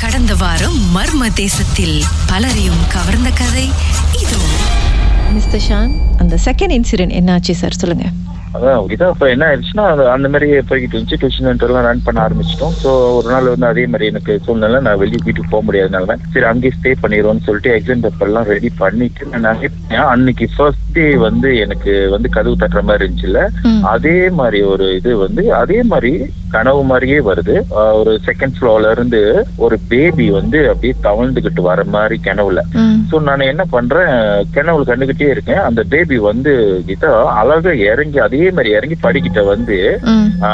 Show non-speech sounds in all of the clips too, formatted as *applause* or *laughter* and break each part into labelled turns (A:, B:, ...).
A: கடந்த வாரம் மர்ம தேசத்தில் பலரையும் கவர்ந்த கதை இதோ.
B: மிஸ்டர் ஷான் அந்த செகண்ட் இன்சிடென்ட் என்னாச்சு சார் சொல்லுங்க.
C: அதான் இதான் இப்போ என்ன ஆயிடுச்சுன்னா அந்த மாதிரி போய்கிட்டு இருந்துச்சு. டியூஷன் சென்டர்லாம் ரன் பண்ண ஆரம்பிச்சிட்டோம். ஸோ ஒரு நாள் வந்து அதே மாதிரி எனக்கு சூழ்நிலை நான் வெளியே வீட்டுக்கு போக முடியாதனால சரி அங்கேயே ஸ்டே பண்ணிடுவோம்னு சொல்லிட்டு எக்ஸாம் பேப்பர்லாம் ரெடி பண்ணிட்டு நான் நினைப்பேன் அன்னைக்கு ஃபர்ஸ்ட் டே வந்து எனக்கு வந்து கதவு தட்டுற மாதிரி இருந்துச்சுல்ல. அதே மாதிரி ஒரு இது வந்து அதே மாதிரி கனவு மாதிரியே வருது. ஒரு செகண்ட் ஃப்ளோர்ல இருந்து ஒரு பேபி வந்து அப்படியே தவழ்ந்துகிட்டு வர மாதிரி கனவுல.
B: ம்.
C: சோ நான் என்ன பண்றேன் கனவுல கண்டுகிட்டே இருக்கேன். அந்த பேபி வந்து கிட்ட அழகா இறங்கி அதே மாதிரி இறங்கி படிக்கிட்ட வந்து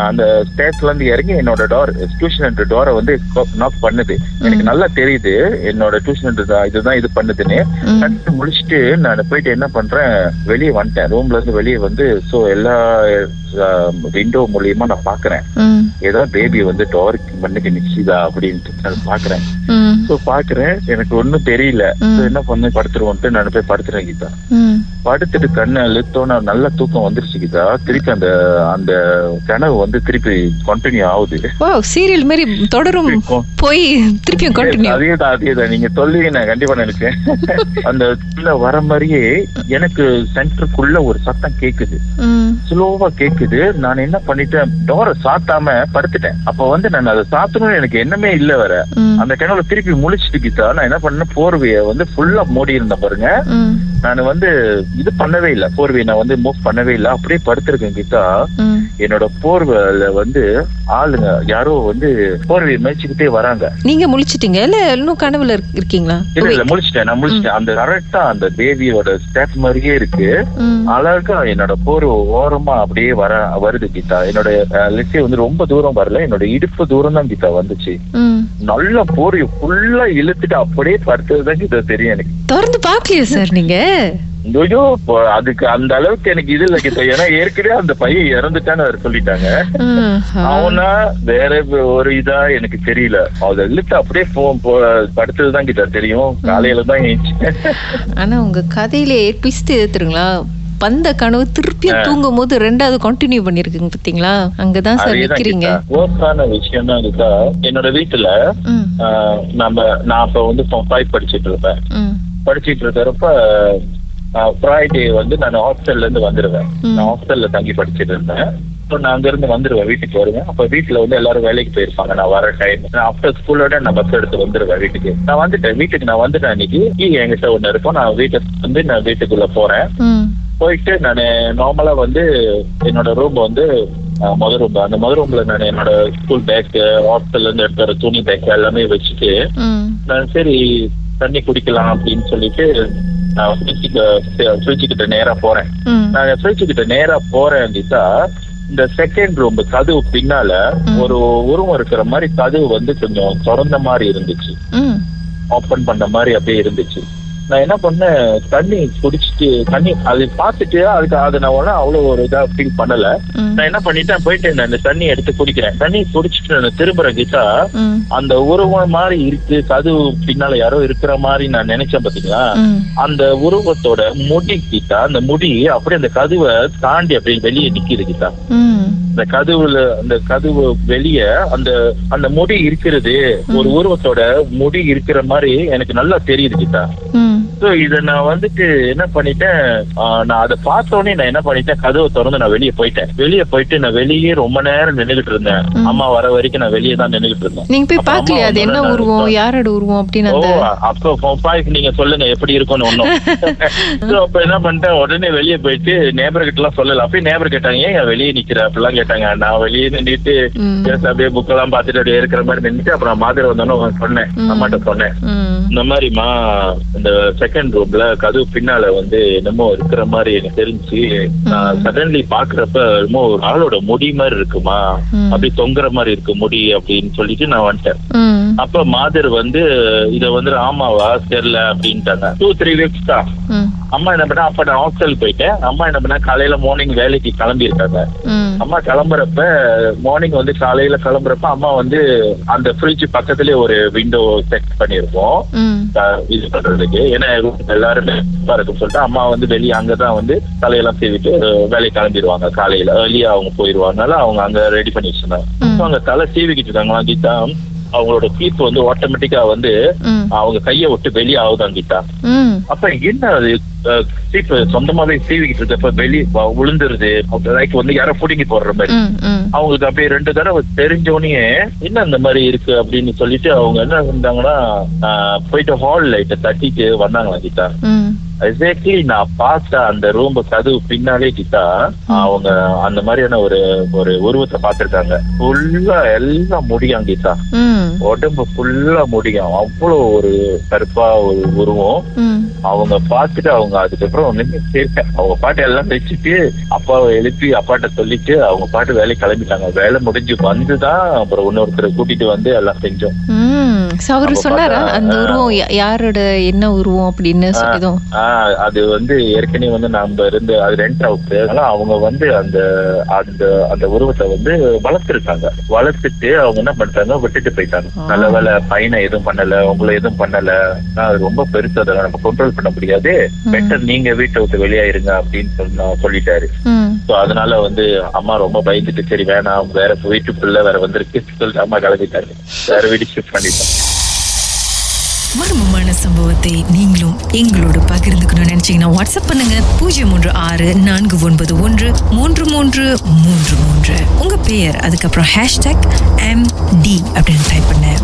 C: அந்த ஸ்டேட்ல இருந்து இறங்கி என்னோட டோர் டியூஷன் சென்டர் டோரை வந்து நாக் பண்ணுது. எனக்கு நல்லா தெரியுது என்னோட டியூஷன் இதுதான் இது பண்ணுதுன்னு. முடிச்சுட்டு நான் போயிட்டு என்ன பண்றேன் வெளியே வந்துட்டேன். ரூம்ல இருந்து வெளியே வந்து சோ எல்லா விண்டோ மூலியமா நான் பாக்குறேன். ஏதோ பேபி வந்து டோருக்கு மண்ணுக்கு நிச்சுதா அப்படின்ட்டு நான் பாக்குறேன். சோ பாக்குறேன். எனக்கு ஒண்ணும் தெரியல. என்ன பண்ண? படுத்துருவோன்ட்டு நான் போய் படுத்துறேன் கீதா. படுத்துட்டு கண்ணை அழுத்தோன்னு நல்ல தூக்கம் வந்துருச்சு கீதா. திருப்பி அந்த அந்த கனவு வந்து திருப்பி கண்டினியூ ஆகுது.
B: சீரியல் மாதிரி தொடரும். போய் திருப்பியும் கண்டினியூ
C: அதேதான் அதேதான் நீங்க சொல்லி நான் கண்டிப்பா நினைச்சேன் *laughs* அந்த உள்ள வர மாதிரியே எனக்கு சென்டருக்குள்ள ஒரு சத்தம் கேக்குது. ஸ்லோவா கேக்குது. நான் என்ன பண்ணிட்டேன்? டோரை சாத்தாம படுத்துட்டேன். அப்ப வந்து நான் அதை சாத்தணும்னு எனக்கு எண்ணமே இல்ல வர அந்த கிணவுல திருப்பி முழிச்சிட்டு கீதா நான் என்ன பண்ணேன்? போர்வைய வந்து ஃபுல்லா மூடி இருந்தேன் பாருங்க. நான் வந்து இது பண்ணவே இல்ல. போர்வையை நான் வந்து மூவ் பண்ணவே இல்ல. அப்படியே படுத்திருக்கேன் கீதா. என்னோட போர்வையில வந்து ஆளுங்க யாரோ வந்து போர்வையை மேய்ச்சிக்கிட்டே வராங்க.
B: நீங்க முழிச்சிட்டீங்க? இல்ல இன்னும் கனவுல இருக்- இருக்கீங்களா?
C: இல்ல இல்ல முடிச்சிட்டேன் நான் முடிச்சிட்டேன் அந்த கரெக்டா அந்த பேபியோட ஸ்டேப் மாதிரியே இருக்கு. அழகா என்னோட போர்வை ஓரமா அப்படியே வர வருது கீதா. என்னோட லிஸ்டே வந்து ரொம்ப தூரம் வரல. என்னோட இடுப்பு தூரம் தான் கீதா வந்துச்சு. நல்ல போர்வை ஃபுல்லா இழுத்துட்டு அப்படியே படுத்ததுதான் கீதா தெரியும் எனக்கு.
B: திறந்து பாக்கலையா சார் நீங்க?
C: ஐயோ அதுக்கு அந்த அளவுக்கு எனக்கு இது இல்ல கீதா ஏன்னா ஏற்கனவே அந்த பையன் இறந்துட்டான்னு அவர் சொல்லிட்டாங்க. அவனா வேற ஒரு இதா எனக்கு தெரியல. அதை இழுத்து அப்படியே போ போ- படுத்ததுதான் கிட்ட தெரியும். காலையில தான்
B: ஆனா உங்க கதையிலே ட்விஸ்ட் எடுத்துருங்களா வந்த கனவு திருப்பியும் தூங்கும் போது ரெண்டாவது கண்டினியூ பண்ணிருக்குங்க பாத்தீங்களா? அங்கதான் சார் நிக்கிறீங்க.
C: worst-ஆன விஷயம் தான் கீதா என்னோட வீட்டுல நம்ம நான் அப்ப வந்து ஃபைவ் படிச்சிட்டு இருப்பேன். படிச்சிட்டு இருக்கிறப்ப ஃப்ரைடே வந்து நான் ஹாஸ்டல்ல இருந்து வந்துருவேன். நான் ஹாஸ்டல்ல தங்கி படிச்சிட்டு இருந்தேன். ஸோ நான் அங்க இருந்து வந்துருவேன் வீட்டுக்கு வருவேன். அப்ப வீட்டுல வந்து எல்லாரும் வேலைக்கு போயிருப்பாங்க. நான் வர டைம் நான் ஆஃப்டர் ஸ்கூலோட நான் பஸ் எடுத்து வந்துருவேன் வீட்டுக்கு. நான் வந்துட்டேன் வீட்டுக்கு நான் வந்துட்டேன் அன்னைக்கு. என்கிட்ட ஒண்ணு இருக்கும் நான் வீட்டுக்கு வந்து நான் வீட்டுக்குள்ள போறேன். போயிட்டு நான் நார்மலா வந்து என்னோட ரூம் வந்து அஹ், முத ரூம் அந்த முத ரூம்ல நான் என்னோட ஸ்கூல் பேக் ஹாஸ்டல்ல இருந்து வர துணி பேக் எல்லாமே வச்சுட்டு. நான் சரி தண்ணி குடிக்கலாம் அப்படின்னு சொல்லிட்டு நான் ஃப்ரிட்ஜு கிட்ட நேரா போறேன். நான் ஃப்ரிட்ஜு கிட்ட நேரா போறேன் கீதா இந்த செகண்ட் ரூம் கதவு பின்னால ஒரு உருவம் இருக்கிற மாதிரி கதவு வந்து கொஞ்சம் திறந்த மாதிரி இருந்துச்சு
B: ம்.
C: ஓபன் பண்ண மாதிரி அப்படியே இருந்துச்சு நான் என்ன பண்ணேன் தண்ணி குடிச்சிட்டு தண்ணி அது பார்த்துட்டு அதுக்கு அதை நான் உடனே அவ்வளவு ஒரு இதா ஃபீல் பண்ணல. நான் என்ன பண்ணிட்டேன் போயிட்டு நான் அந்த தண்ணி எடுத்து குடிக்கிறேன் தண்ணி குடிச்சிட்டு நான் திரும்புற கிட்டா
B: ம்.
C: அந்த உருவம் மாதிரி இருக்கு கதவு பின்னால யாரோ இருக்கிற மாதிரி நான் நினைச்சேன் பாத்தீங்களா. அந்த உருவத்தோட முடி கிட்டா அந்த முடி அப்படியே அந்த கதவை தாண்டி அப்படியே வெளியே நிக்குது கிட்டா
B: ம்.
C: அந்த கதவுல அந்த கதவு வெளிய அந்த அந்த முடி இருக்கிறது ஒரு உருவத்தோட முடி இருக்கிற மாதிரி எனக்கு நல்லா தெரியுது கிட்டா
B: ம்.
C: சோ இத நான் வந்துட்டு என்ன பண்ணிட்டேன்? நான் அதை உடனே நான் என்ன பண்ணிட்டேன்? கதவை திறந்து நான் வெளியே போயிட்டேன். வெளியே போயிட்டு நான் வெளியே ரொம்ப நேரம் நின்னுகிட்டு இருந்தேன். அம்மா வர வரைக்கும் நான் வெளியே தான் நின்னுகிட்டு இருந்தேன்.
B: நீங்க போய் பாக்கலையா அது என்ன உருவம் யாரோட உருவம் அப்படின்னு
C: அப்ப பாய்க்கு நீங்க சொல்லுங்க எப்படி இருக்கும்னு ஒண்ணும். *laughs* So, அப்ப என்ன பண்ணிட்டேன்? உடனே வெளியே போயிட்டு நேபர் கிட்ட எல்லாம் சொல்லல. அப்படியே நேபர் கேட்டாங்க ஏன் வெளியே நிக்கிற? அப்படிலாம் கேட்டாங்க. நான் வெளியே நின்றுட்டு அப்படியே புக் எல்லாம் பார்த்துட்டு அப்படியே இருக்கிற மாதிரி நின்றுட்டு அப்புறம் மாதிரி வந்தோன்னு சொன்னேன். அம்மாட்ட சொன்னேன். இந்த மாதிரிமா இந்த செகண்ட் ரூம்ல கதவு பின்னால வந்து என்னமோ இருக்கிற மாதிரி எனக்கு தெரிஞ்சு நான் சடன்லி பாக்குறப்ப என்னமோ ஒரு ஆளோட முடி மாதிரி இருக்குமா. அப்படி தொங்குற மாதிரி இருக்கு முடி அப்படின்னு சொல்லிட்டு நான் வந்துட்டேன். அப்ப மாதர் வந்து இத வந்து ஆமாவா தெரியல அப்படின்ட்டாங்க டூ த்ரீ வீக்ஸ் தான். அம்மா என்ன பண்ணா அப்ப நான் ஹாஸ்டல் போயிட்டேன் அம்மா என்ன பண்ணா காலையில மார்னிங் வேலைக்கு கிளம்பி இருக்காங்க. அம்மா கிளம்புறப்ப மார்னிங் வந்து காலையில கிளம்புறப்ப அம்மா வந்து அந்த ஃப்ரிட்ஜ் பக்கத்துலயே ஒரு விண்டோ செட் பண்ணிருப்போம்
B: ம்.
C: அஹ் இது பண்றதுக்கு. ஏன்னா எல்லாருமே இதா இருக்குன்னு சொல்லிட்டு அம்மா வந்து வெளியே அங்கதான் வந்து தலையெல்லாம் செய்துட்டு வேலைக்கு கிளம்பிடுவாங்க. காலையில ஏர்லியா அவங்க போயிருவாங்க. அதனால அவங்க அங்க ரெடி பண்ணி வச்சிருந்தாங்க. அங்க தலை சீவிக்கிட்டு இருக்காங்களா கீதா. அவங்களோட சீப் வந்து ஆட்டோமேட்டிக்கா வந்து அவங்க கையை விட்டு வெளியே ஆகுதான் கீதா அப்ப என்ன அது சீப் சொந்தமாவே சீவிக்கிட்டு இருக்கப்ப வெளியே விழுந்துருது லைக் வந்து யாரோ புடிங்கி போடுற மாதிரி. அவங்களுக்கு அப்படியே ரெண்டு தடவை தெரிஞ்சோடனே என்ன இந்த மாதிரி இருக்கு அப்படின்னு சொல்லிட்டு அவங்க என்ன செஞ்சாங்கன்னா போயிட்டு ஹால் லைட்டை தட்டிட்டு வந்தாங்களா கீதா எக்ஸாக்ட்லி நான் பார்த்த அந்த ரூம் கதவு பின்னாலே கிட்டா அவங்க அந்த மாதிரியான ஒரு ஒரு உருவத்தை பார்த்திருக்காங்க. ஃபுல்லா எல்லாம் முடியும் கீதா. உடம்பு ஃபுல்லா முடியும். அவ்வளோ ஒரு கருப்பா ஒரு உருவம். அவங்க பார்த்துட்டு அவங்க அதுக்கப்புறம் கேட்க அவங்க பாட்டு எல்லாம் வச்சுட்டு அப்பாவை எழுப்பி அப்பாட்ட சொல்லிட்டு அவங்க பாட்டு வேலைக்கு கிளம்பிட்டாங்க. வேலை முடிஞ்சு வந்துதான் அப்புறம் இன்னொருத்தரை கூட்டிட்டு வந்து எல்லாம் செஞ்சோம்.
B: அவரு சொன்னாரா? அந்த. உருவம் யாரோட என்ன உருவம் அப்படின்னு
C: ஆஹ் அது வந்து ஏற்கனவே வந்து நம்ம இருந்து அது ரெண்ட் அவுட் அதனால அவங்க வந்து அந்த அந்த அந்த உருவத்தை வந்து வளர்த்துருக்காங்க. வளர்த்துட்டு அவங்க என்ன பண்ணிட்டாங்க? விட்டுட்டு போயிட்டாங்க. நல்ல வேலை பையனை எதுவும் பண்ணல உங்களை எதுவும் பண்ணல. அது ரொம்ப பெருசு அதை நம்ம கண்ட்ரோல் பண்ண முடியாது. பெட்டர் நீங்க வீட்டை விட்டு வெளியாயிருங்க அப்படின்னு சொன்னா சொல்லிட்டாரு. சோ அதனால வந்து அம்மா ரொம்ப பயந்துட்டு சரி வேணாம். வேற வீட்டுக்குள்ள வேற வந்திருக்கு. சொல்லிட்டு அம்மா கிளம்பிட்டாரு வேற வீடு ஷிஃப்ட் பண்ணிட்டோம்
A: மர்மமான சம்பவத்தை நீங்களும் எங்களோடு பகிர்ந்துக்கணும்னு நினைச்சீங்கன்னா வாட்ஸ்அப் பண்ணுங்க. பூஜ்ஜியம் மூன்று ஆறு நான்கு ஒன்பது ஒன்று மூன்று மூன்று மூன்று மூன்று. உங்க பெயர் அதுக்கப்புறம் ஹேஷ்டாக் எம் டி அப்படின்னு டைப் பண்ண.